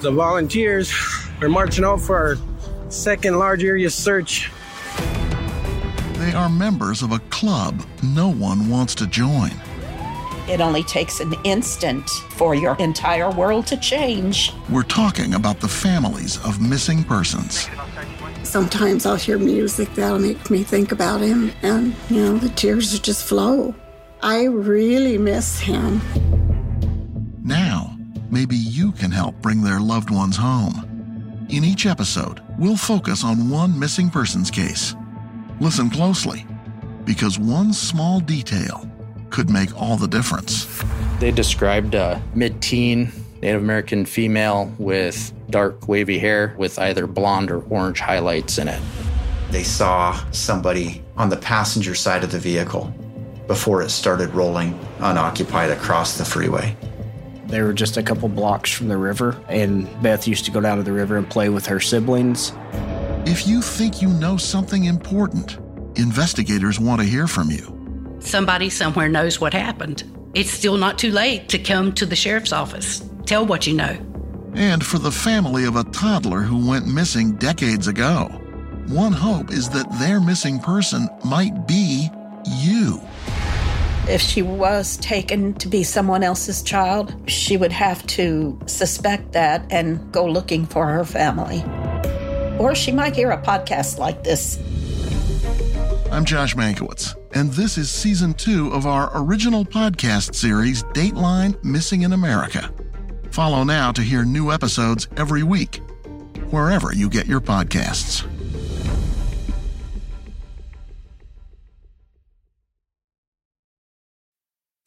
The volunteers are marching out for our second large area search. They are members of a club no one wants to join. It only takes an instant for your entire world to change. We're talking about the families of missing persons. Sometimes I'll hear music that'll make me think about him, and, you know, the tears just flow. I really miss him. Now, maybe you can help bring their loved ones home. In each episode, we'll focus on one missing persons case. Listen closely, because one small detail could make all the difference. They described a mid teen Native American female with dark, wavy hair with either blonde or orange highlights in it. They saw somebody on the passenger side of the vehicle before it started rolling unoccupied across the freeway. They were just a couple blocks from the river, and Beth used to go down to the river and play with her siblings. If you think you know something important, investigators want to hear from you. Somebody somewhere knows what happened. It's still not too late to come to the sheriff's office. Tell what you know. And for the family of a toddler who went missing decades ago, one hope is that their missing person might be you. If she was taken to be someone else's child, she would have to suspect that and go looking for her family. Or she might hear a podcast like this. I'm Josh Mankiewicz, and this is season two of our original podcast series, Dateline Missing in America. Follow now to hear new episodes every week, wherever you get your podcasts.